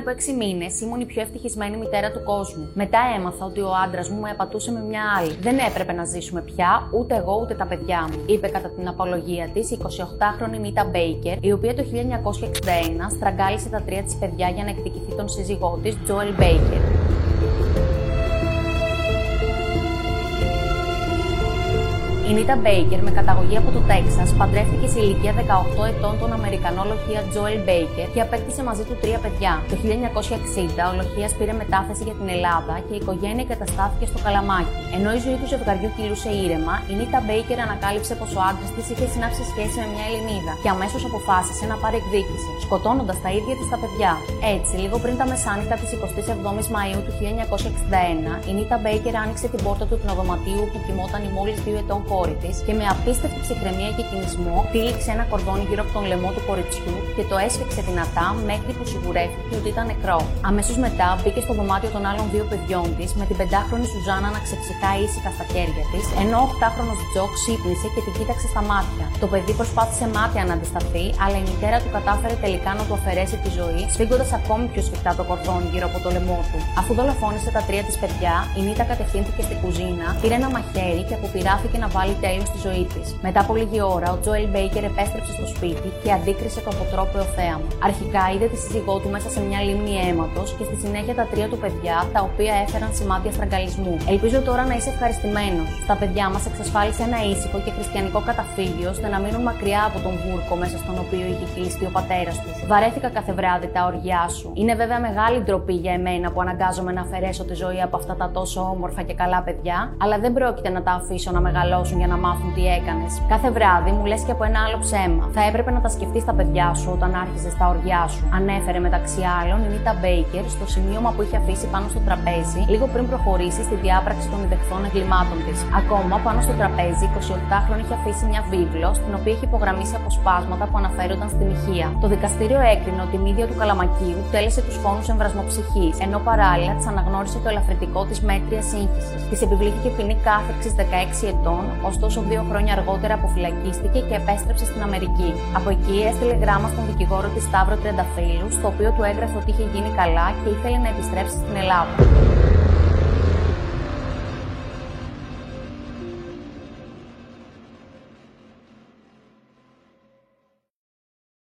από 6 μήνες ήμουν η πιο ευτυχισμένη μητέρα του κόσμου. Μετά έμαθα ότι ο άντρας μου με απατούσε με μια άλλη. Δεν έπρεπε να ζήσουμε πια, ούτε εγώ ούτε τα παιδιά μου, είπε κατά την απολογία της η 28χρονη Νίτα Μπέικερ, η οποία το 1961 στραγγάλισε τα τρία της παιδιά για να εκδικηθεί τον σύζυγό της, Τζόελ Μπέικερ. Η Νίτα Μπέικερ, με καταγωγή από το Τέξας, παντρεύτηκε σε ηλικία 18 ετών τον Αμερικανό λοχεία Τζόελ Μπέικερ και απέκτησε μαζί του τρία παιδιά. Το 1960 ο λοχείας πήρε μετάθεση για την Ελλάδα και η οικογένεια εγκαταστάθηκε στο Καλαμάκι. Ενώ η ζωή του ζευγαριού κυλούσε ήρεμα, η Νίτα Μπέικερ ανακάλυψε πως ο άντρας της είχε συνάψει σχέση με μια Ελληνίδα και αμέσως αποφάσισε να πάρει εκδίκηση, σκοτώνοντας τα ίδια της τα παιδιά. Έτσι, λίγο πριν τα μεσάνυχτα της 27η Μαου του 1961, η Νίτα Μπέικερ άνοιξε την πόρτα του πνευματίου που κοιμόταν η μόλις δύο ετών κόρη της και με απίστευτη ψυχραιμία και κινησμό τύλιξε ένα κορδόνι γύρω από τον λαιμό του κοριτσιού και το έσφιξε δυνατά μέχρι που σιγουρεύτηκε ότι ήταν νεκρό. Αμέσως μετά μπήκε στο δωμάτιο των άλλων δύο παιδιών της με την πεντάχρονη Σουζάνα να ξεψυχά ήσυχα στα χέρια της, ενώ ο οχτάχρονος Τζο ξύπνησε και την κοίταξε στα μάτια. Το παιδί προσπάθησε μάτια να αντισταθεί, αλλά η μητέρα του κατάφερε τελικά να του αφαιρέσει τη ζωή, σφίγγοντας ακόμη πιο σφιχτά το κορδόνι γύρω από το λαιμό του. Αφού δολοφόνησε τα τρία της παιδιά, η Νίτα κατευθύνθηκε στην κουζίνα, πήρε ένα μαχαίρι και αποπειράθηκε να βάλει τέλο στη ζωή της. Μετά από λίγη ώρα, ο Τζόελ Μπέικερ επέστρεψε στο σπίτι και αντίκρισε το αποτρόπαιο θέαμα. Αρχικά είδε τη σύζυγό του μέσα σε μια λίμνη αίματος και στη συνέχεια τα τρία του παιδιά, τα οποία έφεραν σημάδια στραγγαλισμού. Ελπίζω τώρα να είσαι ευχαριστημένος. Στα παιδιά μας εξασφάλισε ένα ήσυχο και χριστιανικό καταφύγιο ώστε να μείνουν μακριά από τον βούρκο μέσα στον οποίο είχε κλειστεί ο πατέρας τους. Βαρέθηκα κάθε βράδυ τα όργιά σου. Είναι βέβαια μεγάλη ντροπή για εμένα που αναγκάζομαι να αφαιρέσω τη ζωή από αυτά τα τόσο όμορφα και καλά παιδιά, αλλά δεν πρόκειται να τα αφήσω να μεγαλώσουν για να μάθουν τι έκανες. Κάθε βράδυ μου λες και από ένα άλλο ψέμα. Θα έπρεπε να τα σκεφτείς τα παιδιά σου όταν άρχιζες τα όργιά σου. Ανέφερε μεταξύ άλλων η Νίτα Μπέικερ στο σημείωμα που είχε αφήσει πάνω στο τραπέζι λίγο πριν προχωρήσει στη διάπραξη των ιδεχθών εγκλημάτων της. Ακόμα πάνω στο τραπέζι, 28χρονη είχε αφήσει μια βίβλο στην οποία είχε υπογραμμίσει αποσπάσματα που αναφέρονταν στην ηχεία. Το δικαστήριο έκρινε ότι η μύδια του Καλαμακίου τέλεσε τους φόνους εμβρασμοψυχής, ενώ παράλληλα της αναγνώρισε το ελαφρυντικό της μέτρια σύγχυσης. Της επιβλήθηκε ποινή κάθεξη 16 ετών, ωστόσο δύο χρόνια αργότερα αποφυλακίστηκε και επέστρεψε στην Αμερική. Από εκεί έστειλε γράμμα στον δικηγόρο της Σταύρο Τρενταφύλου, στο οποίο του έγραφε ότι είχε γίνει καλά και ήθελε να επιστρέψει στην Ελλάδα.